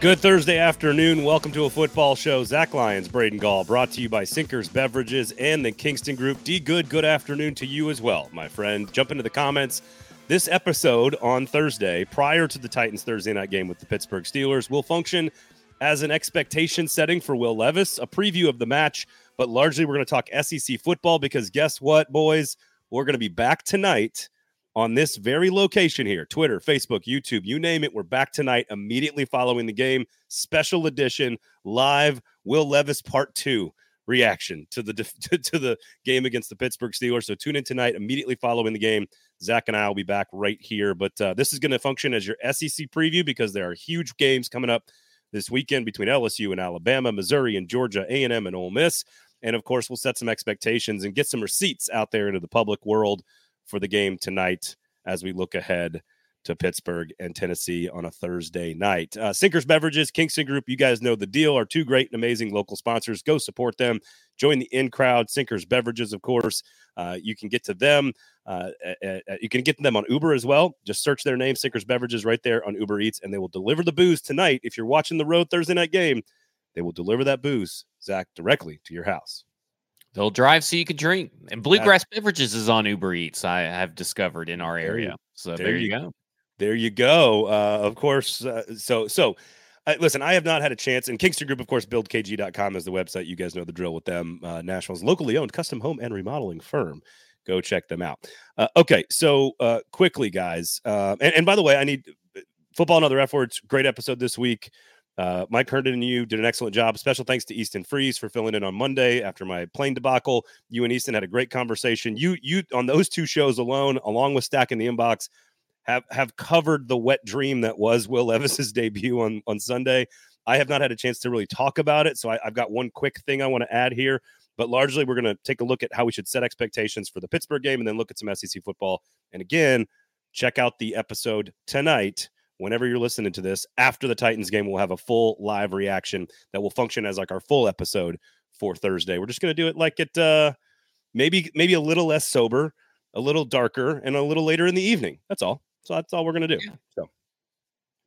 Good Thursday afternoon. Welcome to a football show. Zach Lyons, Braden Gall, brought to you by Sinkers Beverages and the Kingston Group. D Good, good afternoon to you as well, my friend. Jump into the comments. This episode on Thursday, prior to the Titans Thursday night game with the Pittsburgh Steelers, will function as an expectation setting for Will Levis, a preview of the match, but largely we're going to talk SEC football because guess what, boys? We're going to be back tonight on this very location here Twitter, Facebook, YouTube, you name it. We're back tonight immediately following the game. Special edition, live Will Levis part two reaction to the to the game against the Pittsburgh Steelers. So tune in tonight immediately following the game. Zach and I will be back right here. But uh, this is going to function as your SEC preview because there are huge games coming up this weekend between LSU and Alabama, Missouri and Georgia, A&M and Ole Miss. And of course, we'll set some expectations and get some receipts out there into the public world for the game tonight as we look ahead to Pittsburgh and Tennessee on a Thursday night. Uh, Sinkers Beverages, Kingston Group, you guys know the deal, are two great and amazing local sponsors. Go support them. Join the in crowd. Sinkers Beverages, of course. Uh, you can get to them. Uh, you can get to them on Uber as well. Just search their name, Sinkers Beverages, right there on Uber Eats, and they will deliver the booze tonight. If you're watching the road Thursday night game, they will deliver that booze, Zach, directly to your house. They'll drive so you can drink. And Bluegrass Beverages is on Uber Eats, I have discovered in our area. So there, there you go. There you go. Uh, of course. Uh, so, so uh, listen, I have not had a chance. And Kingston Group, of course, buildkg.com is the website. You guys know the drill with them. Uh, Nashville's locally owned custom home and remodeling firm. Go check them out. Uh, okay. So, uh, quickly, guys. Uh, and, and by the way, I need football and other F words. Great episode this week. Uh, Mike Herndon and you did an excellent job. Special thanks to Easton Freeze for filling in on Monday after my plane debacle. You and Easton had a great conversation. You you on those two shows alone, along with Stacking the Inbox, have have covered the wet dream that was Will Levis's debut on on Sunday. I have not had a chance to really talk about it, so I, I've got one quick thing I want to add here. But largely, we're going to take a look at how we should set expectations for the Pittsburgh game, and then look at some SEC football. And again, check out the episode tonight whenever you're listening to this after the Titans game, we'll have a full live reaction that will function as like our full episode for Thursday. We're just going to do it like it, uh, maybe maybe a little less sober, a little darker, and a little later in the evening. That's all. So that's all we're going to do. So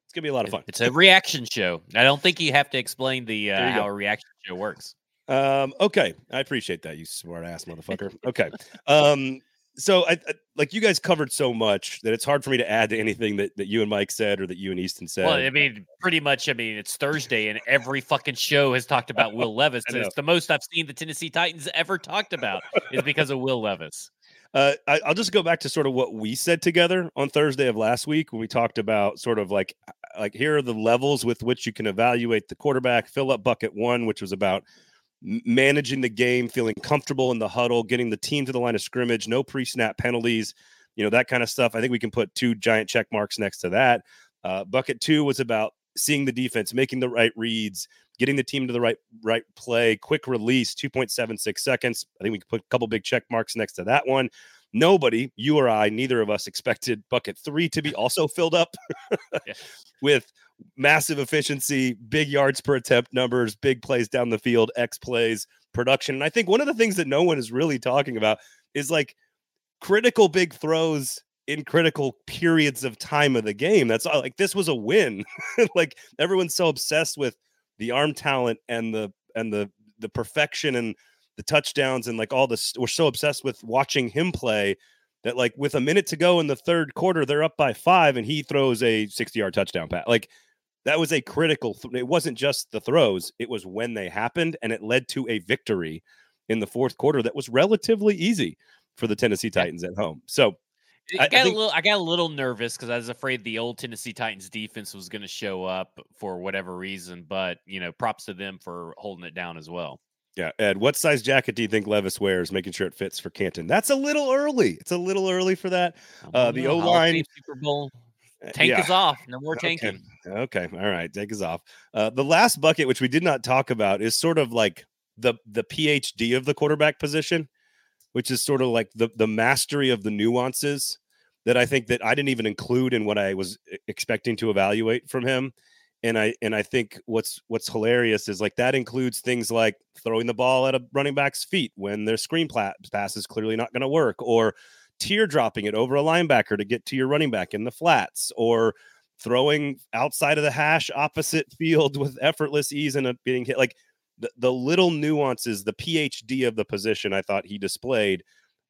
it's going to be a lot of fun. It's a reaction show. I don't think you have to explain the uh, how a reaction show works. Um, okay, I appreciate that, you smart ass motherfucker. Okay, um, so I, I, like you guys covered so much that it's hard for me to add to anything that, that you and Mike said or that you and Easton said. Well, I mean, pretty much. I mean, it's Thursday and every fucking show has talked about Will Levis. it's the most I've seen the Tennessee Titans ever talked about is because of Will Levis. Uh, I, will just go back to sort of what we said together on Thursday of last week when we talked about sort of like like here are the levels with which you can evaluate the quarterback. Fill up bucket one, which was about managing the game, feeling comfortable in the huddle, getting the team to the line of scrimmage, no pre snap penalties, you know, that kind of stuff. I think we can put two giant check marks next to that. Uh, bucket two was about seeing the defense, making the right reads, getting the team to the right right play, quick release, 2.76 seconds. I think we can put a couple big check marks next to that one. Nobody, you or I, neither of us expected bucket three to be also filled up with massive efficiency, big yards per attempt numbers, big plays down the field, X plays, production. And I think one of the things that no one is really talking about is like critical big throws in critical periods of time of the game. That's all, like this was a win. like everyone's so obsessed with the arm talent and the and the the perfection and the touchdowns and like all this we're so obsessed with watching him play that like with a minute to go in the third quarter they're up by 5 and he throws a 60 yard touchdown pass. Like that was a critical th- it wasn't just the throws it was when they happened and it led to a victory in the fourth quarter that was relatively easy for the tennessee titans at home so I, got I think, a little. I got a little nervous because I was afraid the old Tennessee Titans defense was going to show up for whatever reason. But you know, props to them for holding it down as well. Yeah, Ed, what size jacket do you think Levis wears, making sure it fits for Canton? That's a little early. It's a little early for that. Uh, the O line, Super Bowl. Uh, tank yeah. is off. No more tanking. Okay. okay. All right. Tank is off. Uh, the last bucket, which we did not talk about, is sort of like the the PhD of the quarterback position, which is sort of like the the mastery of the nuances that I think that I didn't even include in what I was expecting to evaluate from him. And I and I think what's what's hilarious is like that includes things like throwing the ball at a running back's feet when their screen pass is clearly not going to work, or teardropping it over a linebacker to get to your running back in the flats or throwing outside of the hash, opposite field with effortless ease and being hit. Like the, the little nuances, the PhD of the position, I thought he displayed.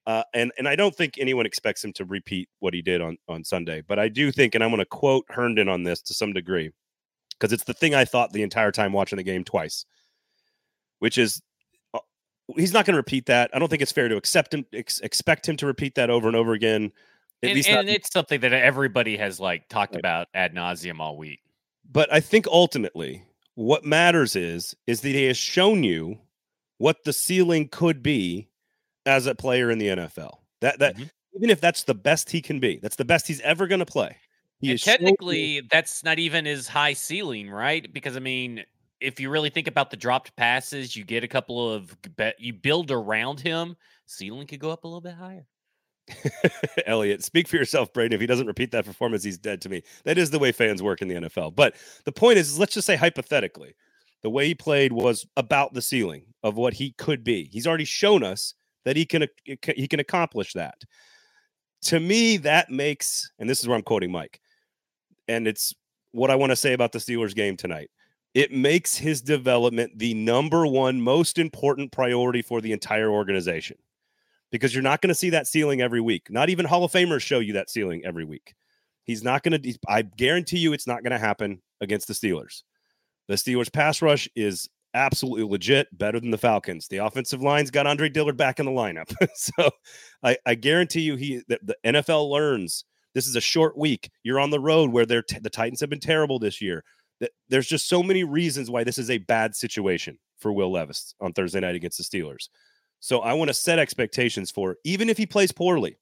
Uh, and and I don't think anyone expects him to repeat what he did on on Sunday, but I do think, and I'm going to quote Herndon on this to some degree, because it's the thing I thought the entire time watching the game twice, which is he's not going to repeat that. I don't think it's fair to accept him, ex- expect him to repeat that over and over again. At and, least and not, it's something that everybody has like talked right. about ad nauseum all week. But I think ultimately, what matters is is that he has shown you what the ceiling could be as a player in the NFL. That that mm-hmm. even if that's the best he can be, that's the best he's ever going to play. He technically, that's not even his high ceiling, right? Because I mean, if you really think about the dropped passes, you get a couple of you build around him. Ceiling could go up a little bit higher. Elliot, speak for yourself, Braden. If he doesn't repeat that performance, he's dead to me. That is the way fans work in the NFL. But the point is, let's just say hypothetically, the way he played was about the ceiling of what he could be. He's already shown us that he can he can accomplish that. To me, that makes, and this is where I'm quoting Mike, and it's what I want to say about the Steelers game tonight. It makes his development the number one most important priority for the entire organization because you're not going to see that ceiling every week. Not even Hall of Famers show you that ceiling every week. He's not going to, I guarantee you it's not going to happen against the Steelers. The Steelers pass rush is absolutely legit, better than the Falcons. The offensive line's got Andre Dillard back in the lineup. so I, I, guarantee you he the NFL learns this is a short week. You're on the road where they're t- the Titans have been terrible this year. There's just so many reasons why this is a bad situation for Will Levis on Thursday night against the Steelers. So I want to set expectations for even if he plays poorly,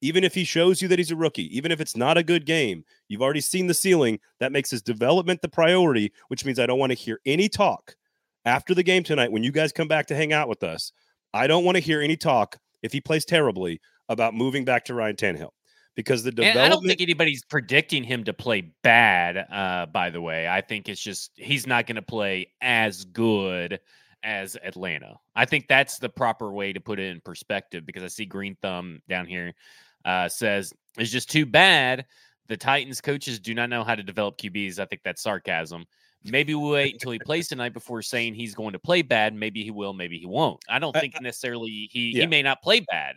even if he shows you that he's a rookie, even if it's not a good game, you've already seen the ceiling. That makes his development the priority, which means I don't want to hear any talk after the game tonight when you guys come back to hang out with us. I don't want to hear any talk if he plays terribly about moving back to Ryan Tannehill because the development. And I don't think anybody's predicting him to play bad. Uh, by the way, I think it's just he's not going to play as good as Atlanta. I think that's the proper way to put it in perspective because I see Green Thumb down here uh, says it's just too bad the Titans coaches do not know how to develop QBs. I think that's sarcasm. Maybe we'll wait until he plays tonight before saying he's going to play bad. Maybe he will, maybe he won't. I don't think necessarily he yeah. he may not play bad,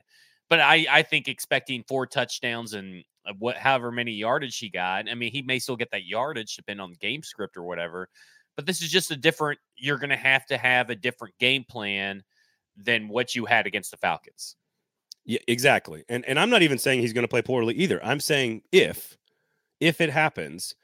but I I think expecting four touchdowns and uh, what however many yardage he got. I mean, he may still get that yardage depending on the game script or whatever. But this is just a different. You're going to have to have a different game plan than what you had against the Falcons. Yeah, exactly. And and I'm not even saying he's going to play poorly either. I'm saying if if it happens,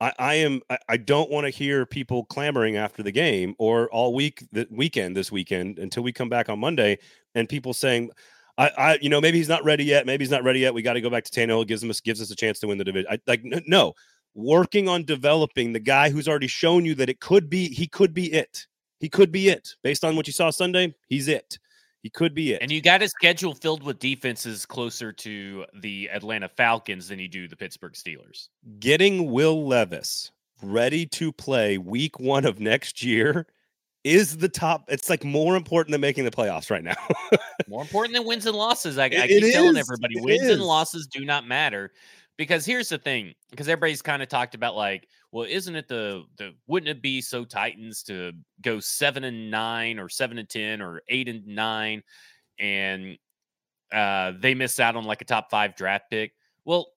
I, I am I, I don't want to hear people clamoring after the game or all week the weekend this weekend until we come back on Monday and people saying I, I you know maybe he's not ready yet maybe he's not ready yet. We got to go back to Tannehill. Gives him a, gives us a chance to win the division I, like no. Working on developing the guy who's already shown you that it could be he could be it. He could be it. Based on what you saw Sunday he's it. He could be it. And you got a schedule filled with defenses closer to the Atlanta Falcons than you do the Pittsburgh Steelers. Getting Will Levis ready to play week one of next year is the top. It's like more important than making the playoffs right now. more important than wins and losses. I, I keep telling is. everybody wins and losses do not matter. Because here's the thing, because everybody's kind of talked about like, well, isn't it the the wouldn't it be so Titans to go seven and nine or seven and ten or eight and nine, and uh, they miss out on like a top five draft pick? Well,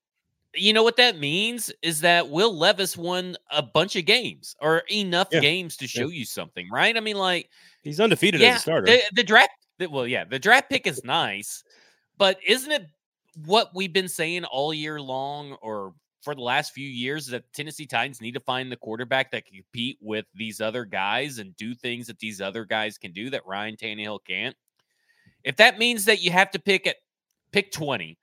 you know what that means is that Will Levis won a bunch of games or enough yeah. games to show yeah. you something, right? I mean, like he's undefeated yeah, as a starter. The, the draft, well, yeah, the draft pick is nice, but isn't it what we've been saying all year long or for the last few years that Tennessee Titans need to find the quarterback that can compete with these other guys and do things that these other guys can do that Ryan Tannehill can't. If that means that you have to pick at pick 20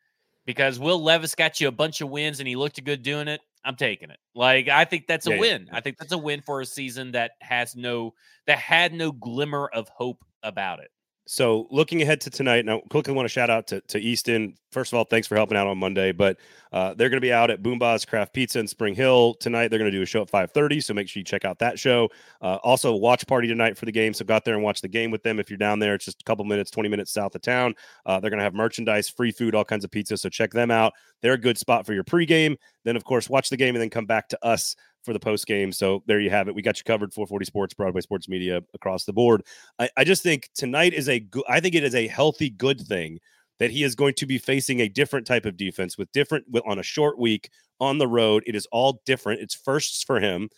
because Will Levis got you a bunch of wins and he looked good doing it, I'm taking it. Like I think that's a yeah, win. Yeah. I think that's a win for a season that has no that had no glimmer of hope about it. So looking ahead to tonight, now quickly want to shout out to, to Easton. First of all, thanks for helping out on Monday. But uh, they're going to be out at BoomBozz Craft Pizza in Spring Hill tonight. They're going to do a show at 5:30, so make sure you check out that show. Uh, also, watch party tonight for the game. So go out there and watch the game with them if you're down there. It's just a couple minutes, 20 minutes south of town. Uh, they're going to have merchandise, free food, all kinds of pizza. So check them out. They're a good spot for your pregame. Then, of course, watch the game and then come back to us for the post game. So there you have it. We got you covered. 440 Sports, Broadway Sports Media across the board. I, I just think tonight is a good. I think it is a healthy, good thing that he is going to be facing a different type of defense with different on a short week on the road. It is all different. It's firsts for him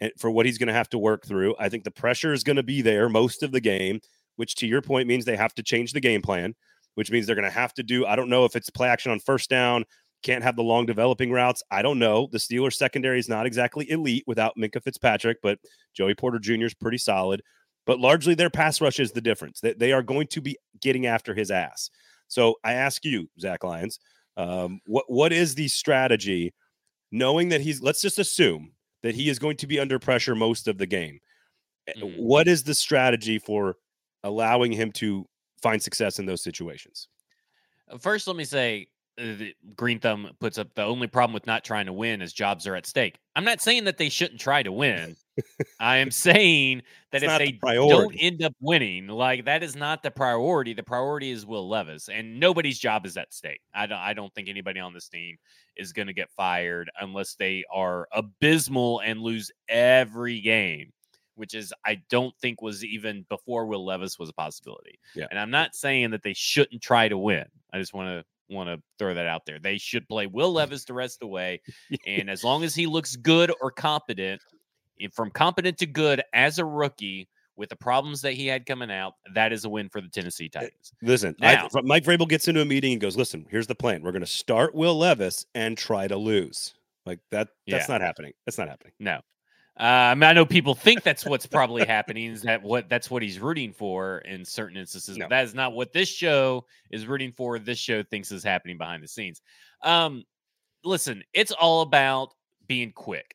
and for what he's going to have to work through. I think the pressure is going to be there most of the game, which to your point means they have to change the game plan, which means they're going to have to do. I don't know if it's play action on first down can't have the long developing routes. I don't know. The Steelers secondary is not exactly elite without Minkah Fitzpatrick, but Joey Porter Jr. is pretty solid. But largely their pass rush is the difference. They, they are going to be getting after his ass. So I ask you, Zach Lyons, um, what what is the strategy, knowing that he's let's just assume that he is going to be under pressure most of the game. Mm. What is the strategy for allowing him to find success in those situations? First, let me say uh, Green Thumb puts up the only problem with not trying to win is jobs are at stake. I'm not saying that they shouldn't try to win. I am saying that it's if they the don't end up winning, like that is not the priority. The priority is Will Levis, and nobody's job is at stake. I don't. I don't think anybody on this team is going to get fired unless they are abysmal and lose every game which is I don't think was even before Will Levis was a possibility. Yeah. And I'm not saying that they shouldn't try to win. I just want to want to throw that out there. They should play Will Levis the rest of the way. And as long as he looks good or competent, from competent to good as a rookie with the problems that he had coming out, that is a win for the Tennessee eh, Titans. Listen, now, I, Mike Vrabel gets into a meeting and goes, "Listen, here's the plan. We're going to start Will Levis and try to lose." Like that. That's yeah. not happening. That's not happening. No. Uh, I mean, I know people think that's what's probably happening. Is that what that's what he's rooting for in certain instances? No. That is not what this show is rooting for. This show thinks is happening behind the scenes. Um, listen, it's all about being quick.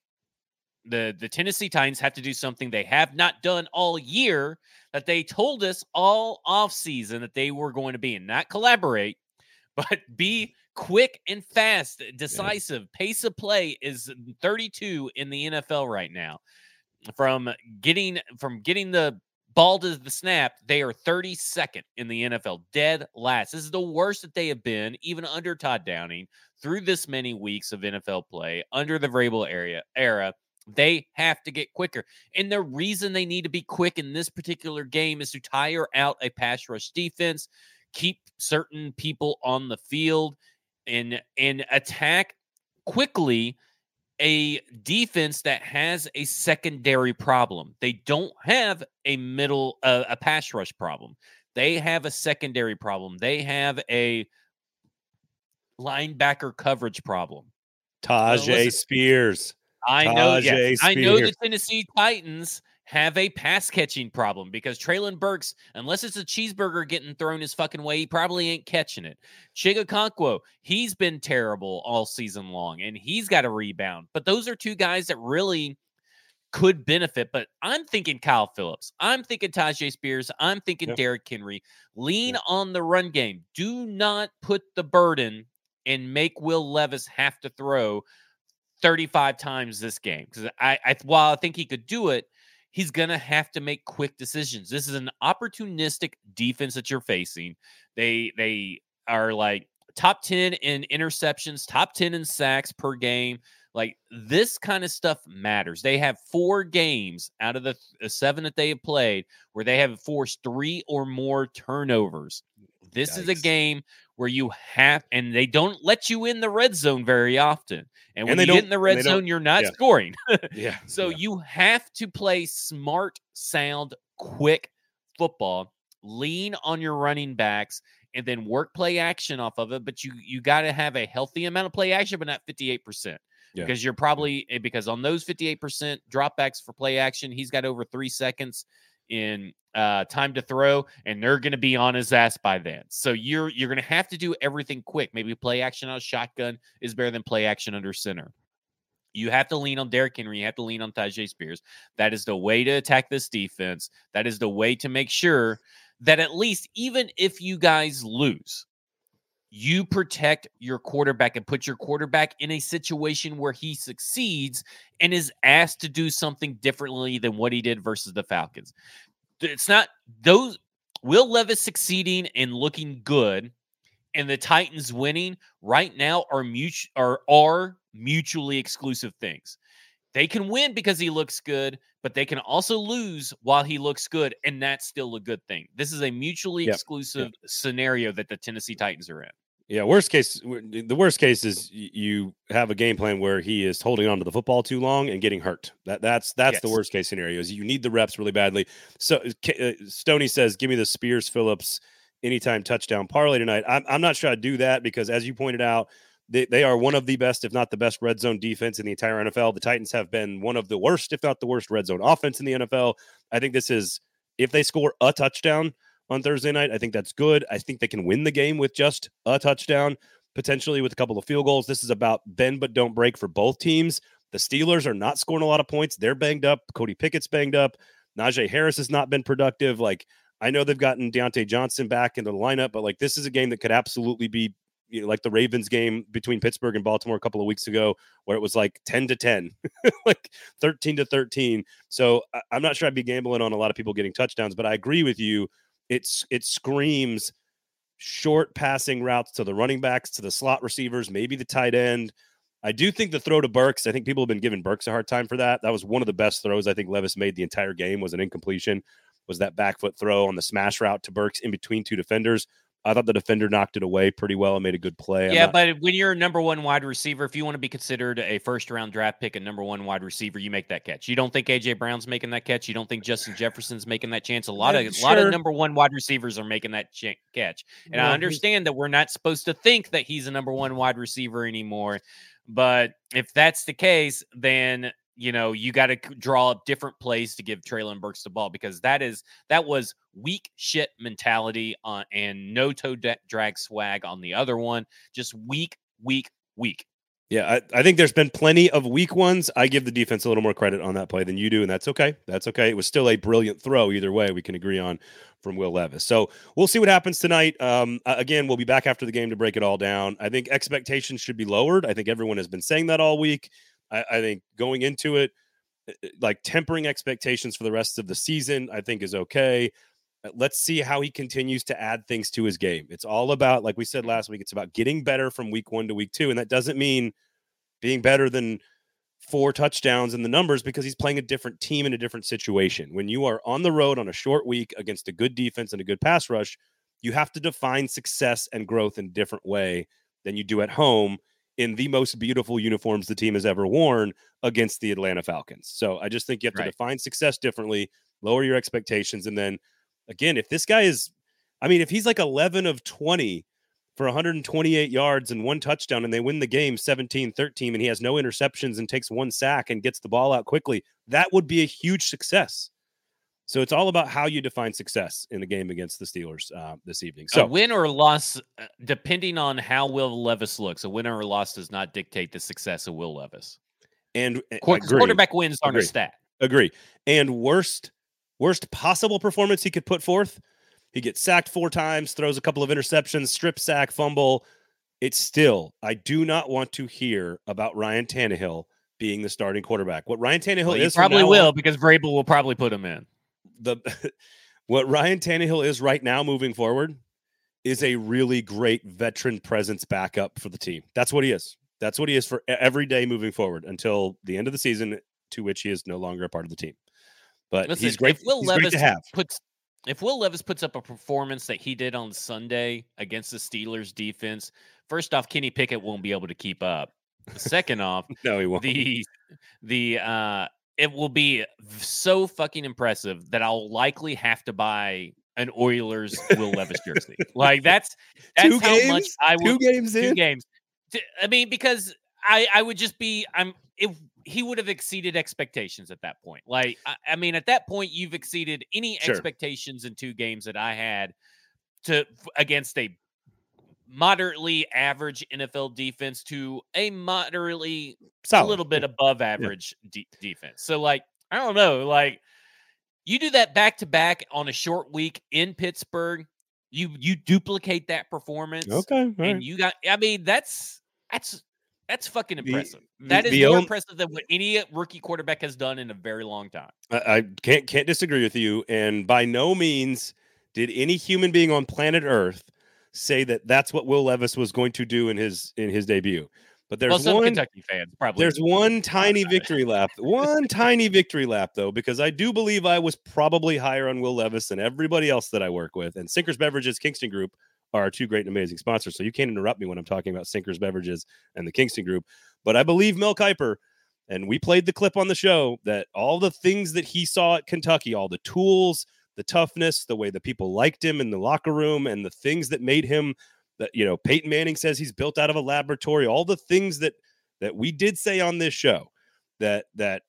the The Tennessee Titans have to do something they have not done all year that they told us all off season that they were going to be, and not collaborate, but be quick and fast, decisive. Yeah. Pace of play is 32 in the NFL right now. From getting from getting the ball to the snap, they are 32nd in the NFL, dead last. This is the worst that they have been, even under Todd Downing, through this many weeks of NFL play under the Vrabel area era. They have to get quicker. And the reason they need to be quick in this particular game is to tire out a pass rush defense, keep certain people on the field, and and attack quickly a defense that has a secondary problem. They don't have a middle uh, a pass rush problem. They have a secondary problem. They have a linebacker coverage problem. Tyjae Spears. I know. Yes, I know the Tennessee Titans have a pass catching problem because Treylon Burks, unless it's a cheeseburger getting thrown his fucking way, he probably ain't catching it. Chig Okonkwo, he's been terrible all season long and he's got a rebound. But those are two guys that really could benefit. But I'm thinking Kyle Phillips. I'm thinking Tyjae Spears. I'm thinking yep. Derrick Henry. Lean yep. on the run game. Do not put the burden and make Will Levis have to throw 35 times this game. Because I, I while I think he could do it, he's going to have to make quick decisions. This is an opportunistic defense that you're facing. They they are like top 10 in interceptions, top 10 in sacks per game. Like this kind of stuff matters. They have four games out of the seven that they have played where they have forced three or more turnovers. This Yikes. is a game where you have, and they don't let you in the red zone very often. And when and you get in the red zone, you're not yeah. scoring. yeah. So yeah. you have to play smart, sound, quick football. Lean on your running backs and then work play action off of it. But you you got to have a healthy amount of play action, but not 58%. Yeah. Because you're probably eh, because on those 58% dropbacks for play action, he's got over three seconds in uh, time to throw, and they're going to be on his ass by then. So you're you're going to have to do everything quick. Maybe play action on shotgun is better than play action under center. You have to lean on Derrick Henry. You have to lean on Tyjae Spears. That is the way to attack this defense. That is the way to make sure that at least even if you guys lose, you protect your quarterback and put your quarterback in a situation where he succeeds and is asked to do something differently than what he did versus the Falcons. It's not those Will Levis succeeding and looking good and the Titans winning right now are mutual are, are mutually exclusive things. They can win because he looks good, but they can also lose while he looks good, and that's still a good thing. This is a mutually yep. exclusive yep. scenario that the Tennessee Titans are in. Yeah, worst case, the worst case is you have a game plan where he is holding on to the football too long and getting hurt. That that's that's yes. the worst case scenario. Is you need the reps really badly. So uh, Stony says, "Give me the Spears Phillips anytime touchdown parlay tonight." I'm I'm not sure I do that because, as you pointed out, they, they are one of the best, if not the best, red zone defense in the entire NFL. The Titans have been one of the worst, if not the worst, red zone offense in the NFL. I think this is if they score a touchdown on Thursday night, I think that's good. I think they can win the game with just a touchdown, potentially with a couple of field goals. This is about bend but don't break for both teams. The Steelers are not scoring a lot of points. They're banged up. Cody Pickett's banged up. Najee Harris has not been productive. Like I know they've gotten Diontae Johnson back into the lineup, but like this is a game that could absolutely be you know, like the Ravens game between Pittsburgh and Baltimore a couple of weeks ago, where it was like 10 to 10, like 13 to 13. So I'm not sure I'd be gambling on a lot of people getting touchdowns, but I agree with you. It's it screams short passing routes to the running backs, to the slot receivers, maybe the tight end. I do think the throw to Burks, I think people have been giving Burks a hard time for that. That was one of the best throws I think Levis made the entire game was an incompletion, was that back foot throw on the smash route to Burks in between two defenders. I thought the defender knocked it away pretty well and made a good play. Yeah, not... but when you're a number one wide receiver, if you want to be considered a first round draft pick, a number one wide receiver, you make that catch. You don't think AJ Brown's making that catch. You don't think Justin Jefferson's making that chance. A lot yeah, of sure. a lot of number one wide receivers are making that ch- catch. And yeah, I understand that we're not supposed to think that he's a number one wide receiver anymore. But if that's the case, then you know, you got to draw up different plays to give Treylon Burks the ball because that is that was weak shit mentality on and no toe de- drag swag on the other one. Just weak, weak, weak. Yeah, I, I, think there's been plenty of weak ones. I give the defense a little more credit on that play than you do, and that's okay. That's okay. It was still a brilliant throw either way. We can agree on from Will Levis. So we'll see what happens tonight. Um, again, we'll be back after the game to break it all down. I think expectations should be lowered. I think everyone has been saying that all week. I, I think going into it, eh, eh, like tempering expectations for the rest of the season, I think is okay. Let's see how he continues to add things to his game. It's all about, like we said last week, it's about getting better from week one to week two. And that doesn't mean being better than four touchdowns in the numbers because he's playing a different team in a different situation. When you are on the road on a short week against a good defense and a good pass rush, you have to define success and growth in a different way than you do at home in the most beautiful uniforms the team has ever worn against the Atlanta Falcons. So I just think you have to right. define success differently, lower your expectations. And then again, if this guy is, I mean, if he's like 11 of 20 for 128 yards and one touchdown and they win the game 17 13 and he has no interceptions and takes one sack and gets the ball out quickly, that would be a huge success. So it's all about how you define success in the game against the Steelers uh, this evening. So a win or loss, uh, depending on how Will Levis looks, a win or a loss does not dictate the success of Will Levis. And uh, quarterback wins aren't agree. a stat. Agree. And worst, worst possible performance he could put forth, he gets sacked four times, throws a couple of interceptions, strip sack, fumble. It's still, I do not want to hear about Ryan Tannehill being the starting quarterback. What Ryan Tannehill well, is probably will on, because Vrabel will probably put him in the what Ryan Tannehill is right now moving forward is a really great veteran presence backup for the team. That's what he is. That's what he is for every day moving forward until the end of the season, to which he is no longer a part of the team. But Listen, he's great. If Will Levis puts if Will Levis puts up a performance that he did on Sunday against the Steelers defense, first off, Kenny Pickett won't be able to keep up. Second off, no, he won't. The the uh it will be so fucking impressive that I'll likely have to buy an Oilers Will Levis jersey. Like that's that's two how games? much I will. Two games two in. games. I mean, because I I would just be I'm if he would have exceeded expectations at that point. Like I, I mean, at that point, you've exceeded any sure. expectations in two games that I had to against a moderately average NFL defense to a moderately Solid. a little bit above average yeah. de- defense. So like I don't know, like You do that back to back on a short week in Pittsburgh. You you duplicate that performance. Okay. And you got I mean that's that's that's fucking impressive. the- that is more on- impressive than what any rookie quarterback has done in a very long time. I, I can't can't disagree with you. And by no means did any human being on planet Earth say that that's what Will Levis was going to do in his in his debut. But there's well, one Kentucky fans probably. there's one tiny victory lap. One tiny victory lap though, because I do believe I was probably higher on Will Levis than everybody else that I work with. And Sinkers Beverages Kingston Group are our two great and amazing sponsors. So you can't interrupt me when I'm talking about Sinkers Beverages and the Kingston Group. But I believe Mel Kiper, and we played the clip on the show that all the things that he saw at Kentucky, all the tools, the toughness, the way the people liked him in the locker room, and the things that made him that you know Peyton Manning says he's built out of a laboratory, all the things that that we did say on this show that that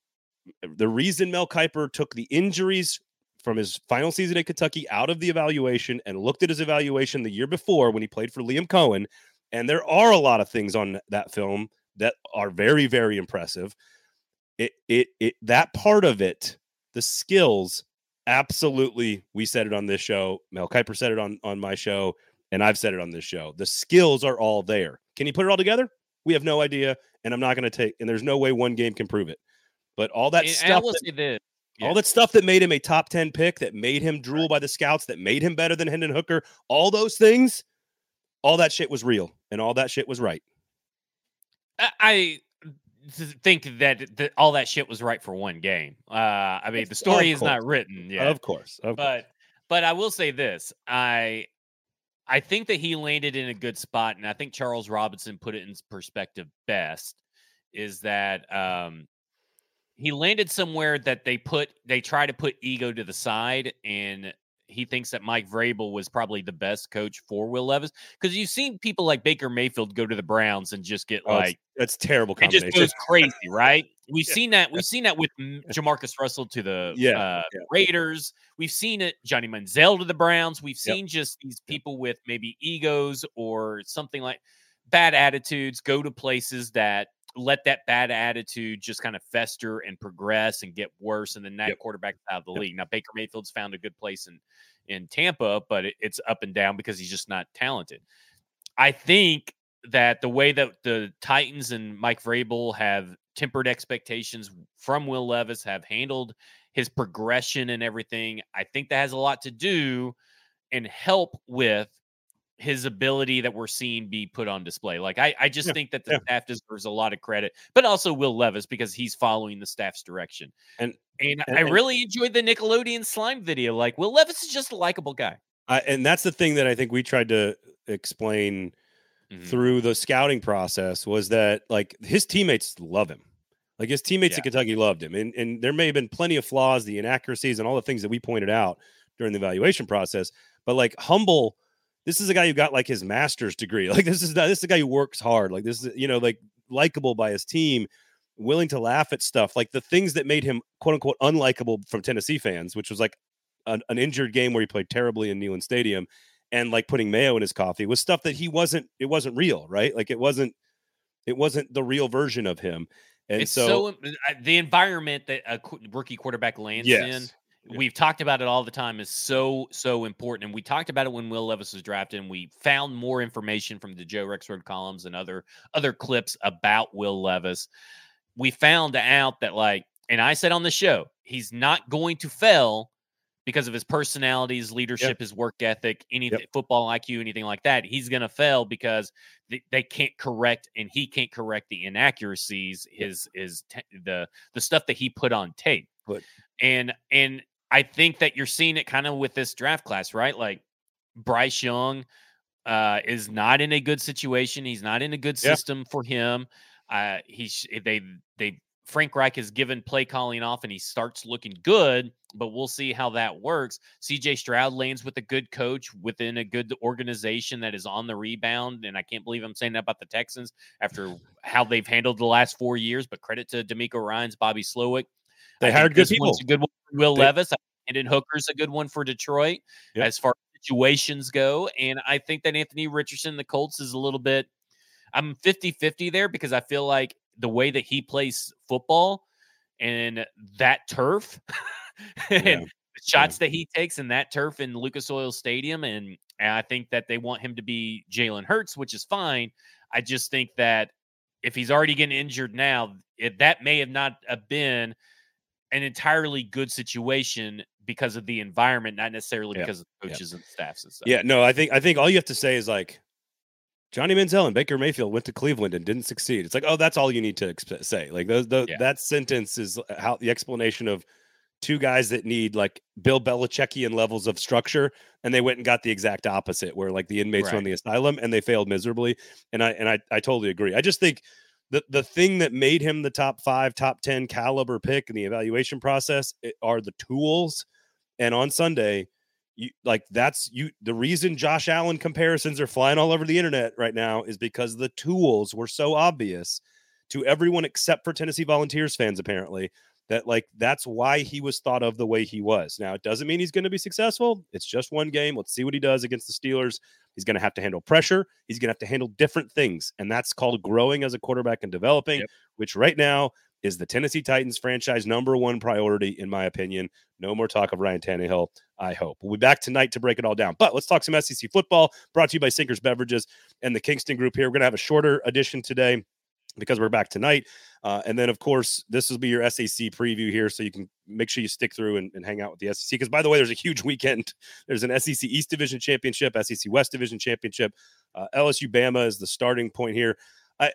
mm, the reason Mel Kiper took the injuries from his final season at Kentucky out of the evaluation and looked at his evaluation the year before when he played for Liam Coen. And there are a lot of things on that film that are very, very impressive. It, it, it, that part of it, the skills, absolutely. We said it on this show. Mel Kiper said it on on my show, and I've said it on this show. The skills are all there. Can you put it all together? We have no idea, and I'm not going to take. And there's no way one game can prove it. But all that and, stuff that- yeah. all that stuff that made him a top 10 pick, that made him drool by the scouts, that made him better than Hendon Hooker, all those things, all that shit was real and all that shit was right. I- think that th- all that shit was right for one game. Uh, I mean, the story is course. not written yet, Of course. Of course. but but I will say this: I I think that he landed in a good spot, and I think Charles Robinson put it in perspective best. Is that um, he landed somewhere that they put they try to put ego to the side, and he thinks that Mike Vrabel was probably the best coach for Will Levis because you've seen people like Baker Mayfield go to the Browns and just get Oh, like that's terrible it just goes crazy, right? We've Yeah. seen that. We've seen that with JaMarcus Russell to the Yeah, uh, yeah. Raiders. We've seen it Johnny Manziel to the Browns. We've Yep. seen just these people with maybe egos or something like bad attitudes go to places that let that bad attitude just kind of fester and progress and get worse, and then that Yep. quarterback out of the Yep. league. Now Baker Mayfield's found a good place in in Tampa, but it, it's up and down because he's just not talented. I think that the way that the Titans and Mike Vrabel have tempered expectations from Will Levis, have handled his progression and everything, I think that has a lot to do and help with his ability that we're seeing be put on display. Like I, I just Yeah, think that the yeah. staff deserves a lot of credit, but also Will Levis because he's following the staff's direction. And- and, and- I really enjoyed the Nickelodeon slime video. Like Will Levis is just a likable guy. I, and that's the thing that I think we tried to explain Mhm. through the scouting process was that like his teammates love him. Like his teammates Yeah. at Kentucky loved him. And and there may have been plenty of flaws, the inaccuracies and all the things that we pointed out during the evaluation process. But like humble, this is a guy who got like his master's degree. Like this is not, this is a guy who works hard. Like this is you know like likable by his team, willing to laugh at stuff. Like the things that made him quote unquote unlikable from Tennessee fans, which was like an, an injured game where he played terribly in Neyland Stadium and like putting mayo in his coffee was stuff that he wasn't it wasn't real right like it wasn't it wasn't the real version of him and it's so, so, the environment that a rookie quarterback lands in. Yeah. We've talked about it all the time is so so important, and we talked about it when Will Levis was drafted. And we found more information from the Joe Rexrode columns and other other clips about Will Levis. We found out that like, and I said on the show, he's not going to fail because of his personality, his leadership, his work ethic, anything, football IQ, anything like that. He's going to fail because they, they can't correct, and he can't correct the inaccuracies, his his te- the the stuff that he put on tape. But- and and I think that you're seeing it kind of with this draft class, right? Like Bryce Young uh, is not in a good situation. He's not in a good Yeah. system for him. Uh, he's they they Frank Reich has given play calling off, and he starts looking good. But we'll see how that works. CJ Stroud lands with a good coach within a good organization that is on the rebound, and I can't believe I'm saying that about the Texans after how they've handled the last four years. But credit to DeMeco Ryans, Bobby Slowik. They hired good people. A good one for Will They- Levis. And Hooker's a good one for Detroit Yep. as far as situations go. And I think that Anthony Richardson, the Colts, is a little bit, I'm 50 50 there because I feel like the way that he plays football and that turf Yeah. and shots yeah. that he takes in that turf in Lucas Oil Stadium, and, and I think that they want him to be Jalen Hurts, which is fine. I just think that if he's already getting injured now, it, that may have not have been an entirely good situation because of the environment, not necessarily yeah. because of coaches yeah. and staffs and stuff. Yeah, no, I think I think all you have to say is like Johnny Manziel and Baker Mayfield went to Cleveland and didn't succeed. It's like, oh, that's all you need to say. Like those, yeah. that sentence is uh, how the explanation of two guys that need like Bill Belichickian levels of structure, and they went and got the exact opposite, where like the inmates right. on the asylum and they failed miserably. And I and I I totally agree. I just think the the thing that made him the top five, top ten caliber pick in the evaluation process eh, are the tools. And on Sunday, you like that's you the reason Josh Allen comparisons are flying all over the internet right now is because the tools were so obvious to everyone except for Tennessee Volunteers fans apparently that like that's why he was thought of the way he was. Now it doesn't mean he's going to be successful. It's just one game. Let's see what he does against the Steelers. He's going to have to handle pressure. He's going to have to handle different things, and that's called growing as a quarterback and developing. Yep. Which right now is the Tennessee Titans franchise number one priority, in my opinion. No more talk of Ryan Tannehill. I hope we'll be back tonight to break it all down. But let's talk some SEC football. Brought to you by Sinkers Beverages and the Kingston Group. Here we're going to have a shorter edition today because we're back tonight. Uh, and then, of course, this will be your SEC preview here. So you can make sure you stick through and, and hang out with the SEC. Because, by the way, there's a huge weekend. There's an SEC East Division Championship, SEC West Division Championship. Uh, LSU Bama is the starting point here. I,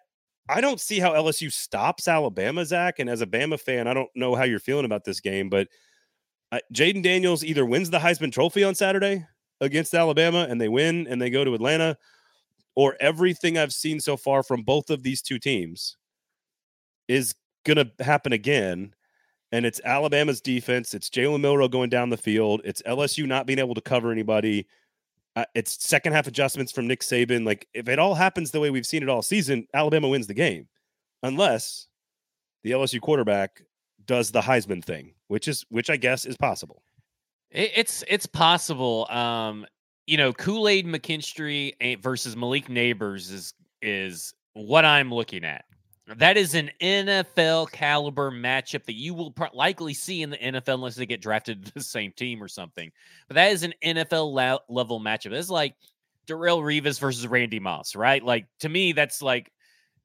I don't see how LSU stops Alabama, Zach. And as a Bama fan, I don't know how you're feeling about this game, but uh, Jayden Daniels either wins the Heisman Trophy on Saturday against Alabama and they win and they go to Atlanta, or everything I've seen so far from both of these two teams is going to happen again. And it's Alabama's defense. It's Jalen Milroe going down the field. It's LSU not being able to cover anybody. Uh, it's second half adjustments from Nick Saban. Like, if it all happens the way we've seen it all season, Alabama wins the game, unless the LSU quarterback does the Heisman thing, which is which I guess is possible. It's it's possible. Um, you know, Kool Aid McKinstry eh, versus Malik Nabers is is what I'm looking at. That is an NFL caliber matchup that you will pro- likely see in the NFL unless they get drafted to the same team or something. But that is an NFL la- level matchup. It's like Darrelle Revis versus Randy Moss, right? Like to me, that's like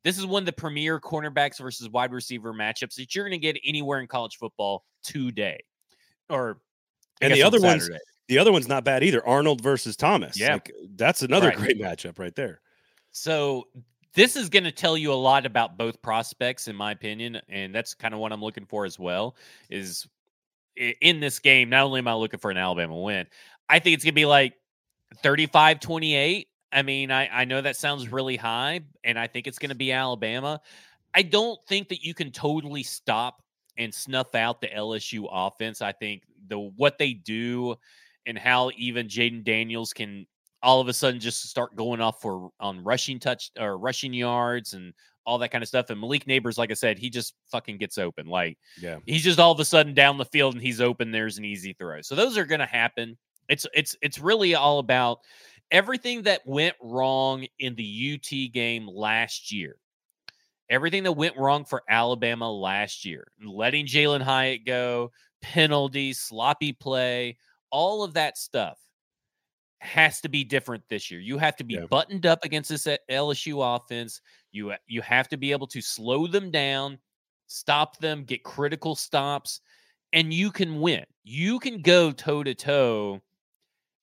this is one of the premier cornerbacks versus wide receiver matchups that you're going to get anywhere in college football today. Or and the other one's the other one's not bad either. Arnold versus Thomas. Yeah, like, that's another right. great matchup right there. So this is going to tell you a lot about both prospects, in my opinion, and that's kind of what I'm looking for as well. Is in this game, not only am I looking for an Alabama win, I think it's going to be like 35 28. I mean, I, I know that sounds really high, and I think it's going to be Alabama. I don't think that you can totally stop and snuff out the LSU offense. I think the what they do and how even Jayden Daniels can all of a sudden just start going off for on rushing touch or rushing yards and all that kind of stuff. And Malik Nabers, like I said, he just fucking gets open. Like, yeah, he's just all of a sudden down the field and he's open. There's an easy throw. So those are going to happen. It's it's it's really all about everything that went wrong in the UT game last year. Everything that went wrong for Alabama last year, letting Jalin Hyatt go, penalties, sloppy play, all of that stuff has to be different this year. You have to be yeah. buttoned up against this LSU offense. You uh, you have to be able to slow them down, stop them, get critical stops, and you can win. You can go toe to toe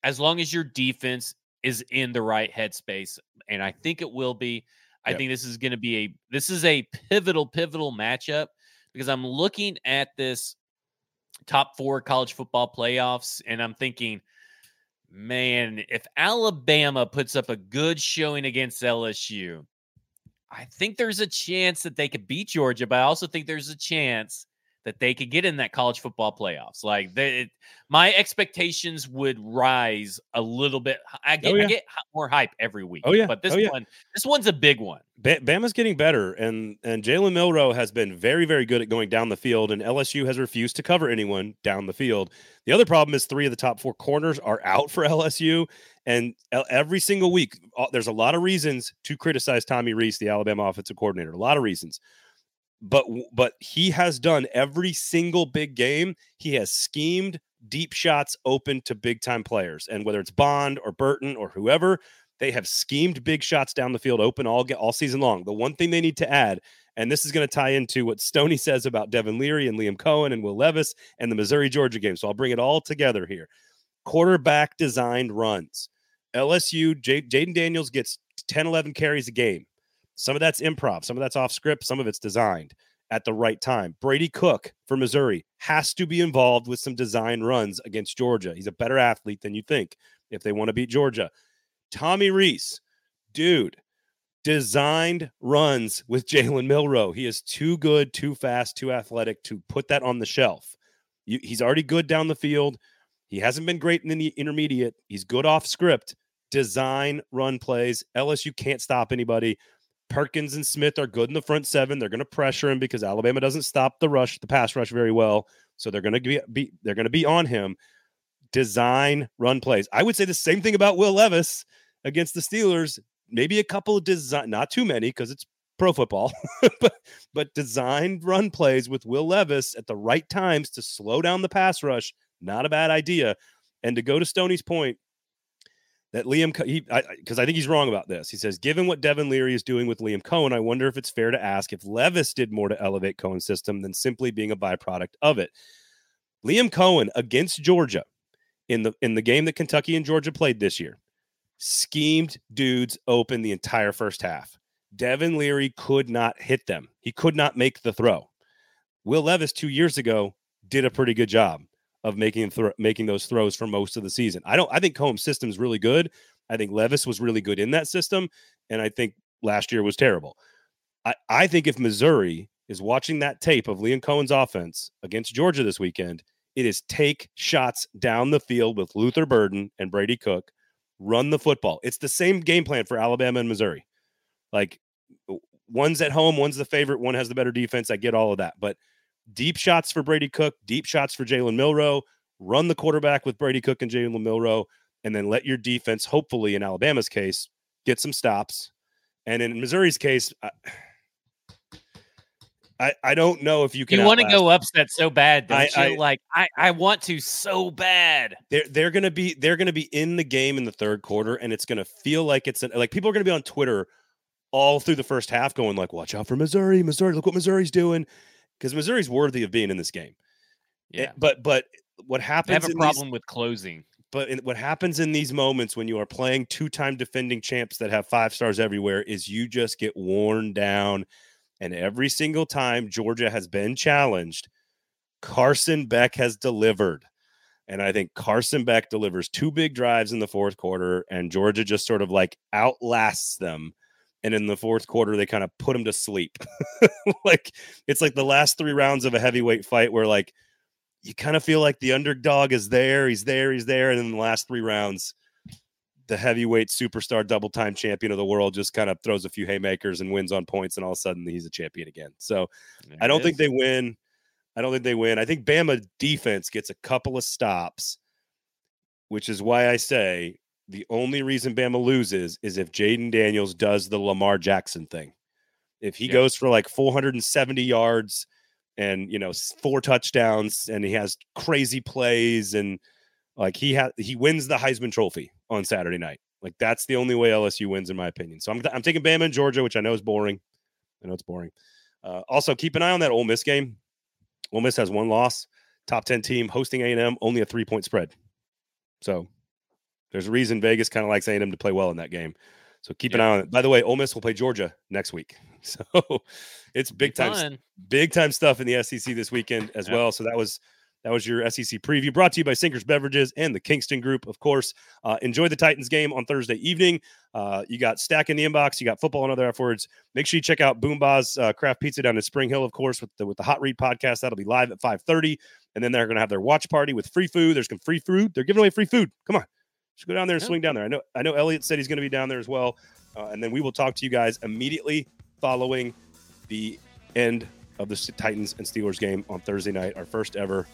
as long as your defense is in the right headspace, and I think it will be. I think this is going to be a this is a pivotal pivotal matchup because I'm looking at this top 4 college football playoffs and I'm thinking man, if Alabama puts up a good showing against LSU, I think there's a chance that they could beat Georgia, but I also think there's a chance that they could get in that college football playoffs. Like they, my expectations would rise a little bit. I get, oh, yeah. I get more hype every week. Oh yeah, but this oh, yeah. one, this one's a big one. Bama's getting better, and and Jalen Milroe has been very very good at going down the field, and LSU has refused to cover anyone down the field. The other problem is three of the top four corners are out for LSU, and every single week uh, there's a lot of reasons to criticize Tommy Rees, the Alabama offensive coordinator. A lot of reasons but but he has done every single big game. He has schemed, deep shots open to big time players. And whether it's Bond or Burton or whoever, they have schemed big shots down the field open all get all season long. The one thing they need to add, and this is going to tie into what Stoney says about Devin Leary and Liam Coen and Will Levis and the Missouri Georgia game. So I'll bring it all together here. Quarterback designed runs. LSU, J- Jayden Daniels gets 10, 11 carries a game. Some of that's improv, some of that's off script, some of it's designed at the right time. Brady Cook for Missouri has to be involved with some design runs against Georgia. He's a better athlete than you think if they want to beat Georgia. Tommy Rees, dude, designed runs with Jalen Milroe. He is too good, too fast, too athletic to put that on the shelf. You, he's already good down the field. He hasn't been great in the intermediate. He's good off script. Design run plays. LSU can't stop anybody. Perkins and Smith are good in the front seven. They're going to pressure him because Alabama doesn't stop the rush, the pass rush very well. So they're going to be, be they're going to be on him. Design run plays. I would say the same thing about Will Levis against the Steelers. Maybe a couple of design, not too many because it's pro football, but but designed run plays with Will Levis at the right times to slow down the pass rush. Not a bad idea. And to go to Stoney's point, that Liam, because I, I, think he's wrong about this. He says, given what Devin Leary is doing with Liam Coen, I wonder if it's fair to ask if Levis did more to elevate Coen's system than simply being a byproduct of it. Liam Coen against Georgia in the in the game that Kentucky and Georgia played this year, schemed dudes open the entire first half. Devin Leary could not hit them. He could not make the throw. Will Levis two years ago did a pretty good job of making th- making those throws for most of the season. I don't. I think Coen's system is really good. I think Levis was really good in that system, and I think last year was terrible. I, I think if Missouri is watching that tape of Liam Coen's offense against Georgia this weekend, it is take shots down the field with Luther Burden and Brady Cook, run the football. It's the same game plan for Alabama and Missouri. Like one's at home, one's the favorite, one has the better defense. I get all of that, but deep shots for Brady Cook, deep shots for Jalen Milroe, run the quarterback with Brady Cook and Jalen Milroe, and then let your defense, hopefully in Alabama's case, get some stops. And in Missouri's case, I, I, I don't know if you can. You want to go upset so bad, don't I, you? I, like I, I want to so bad. They're they're gonna be they're gonna be in the game in the third quarter, and it's gonna feel like it's an, like people are gonna be on Twitter all through the first half, going like, "Watch out for Missouri, Missouri! Look what Missouri's doing." Because Missouri's worthy of being in this game. Eh, yeah, but but what happens? They have a problem these, with closing. But in, what happens in these moments when you are playing two-time defending champs that have five stars everywhere is you just get worn down, and every single time Georgia has been challenged, Carson Beck has delivered. And I think Carson Beck delivers two big drives in the fourth quarter, and Georgia just sort of like outlasts them and in the fourth quarter they kind of put him to sleep. Like it's like the last three rounds of a heavyweight fight where like you kind of feel like the underdog is there he's there he's there and in the last three rounds the heavyweight superstar double time champion of the world just kind of throws a few haymakers and wins on points and all of a sudden he's a champion again. So there i don't think they win. I don't think they win. I think bama defense gets a couple of stops which is why i say the only reason Bama loses is if Jayden Daniels does the Lamar Jackson thing. If he yeah. goes for like 470 yards and you know four touchdowns and he has crazy plays and like he has he wins the Heisman Trophy on Saturday night. Like that's the only way LSU wins in my opinion. So I'm I'm taking Bama and Georgia, which I know is boring. I know it's boring. Uh, also, keep an eye on that Ole Miss game. Ole Miss has one loss. Top ten team hosting A and M, only a three point spread. So there's a reason Vegas kind of likes A&M to play well in that game. So keep an eye on it. By the way, Ole Miss will play Georgia next week. So it's big time, big time stuff in the SEC this weekend as yep. well. So that was that was your SEC preview brought to you by Sinkers Beverages and the Kingston Group, of course. Uh, enjoy the Titans game on Thursday evening. Uh, you got Stacking the Inbox. You got football and other afterwards. Make sure you check out BoomBozz uh, Craft Pizza down in Spring Hill, of course, with the with the Hot Read podcast. That'll be live at 5:30, and then they're going to have their watch party with free food. There's some free food. They're giving away free food. Come on, just go down there and swing down there. I know I know Elliot said he's going to be down there as well. Uh, and then we will talk to you guys immediately following the end of the Titans and Steelers game on Thursday night, our first ever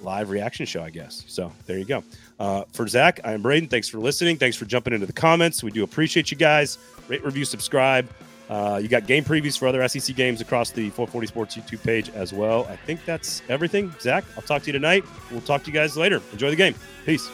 live reaction show, I guess. So there you go. Uh, for Zach, I am Braden. Thanks for listening. Thanks for jumping into the comments. We do appreciate you guys. Rate, review, subscribe. Uh, you got game previews for other SEC games across the 440 Sports YouTube page as well. I think that's everything. Zach, I'll talk to you tonight. We'll talk to you guys later. Enjoy the game. Peace.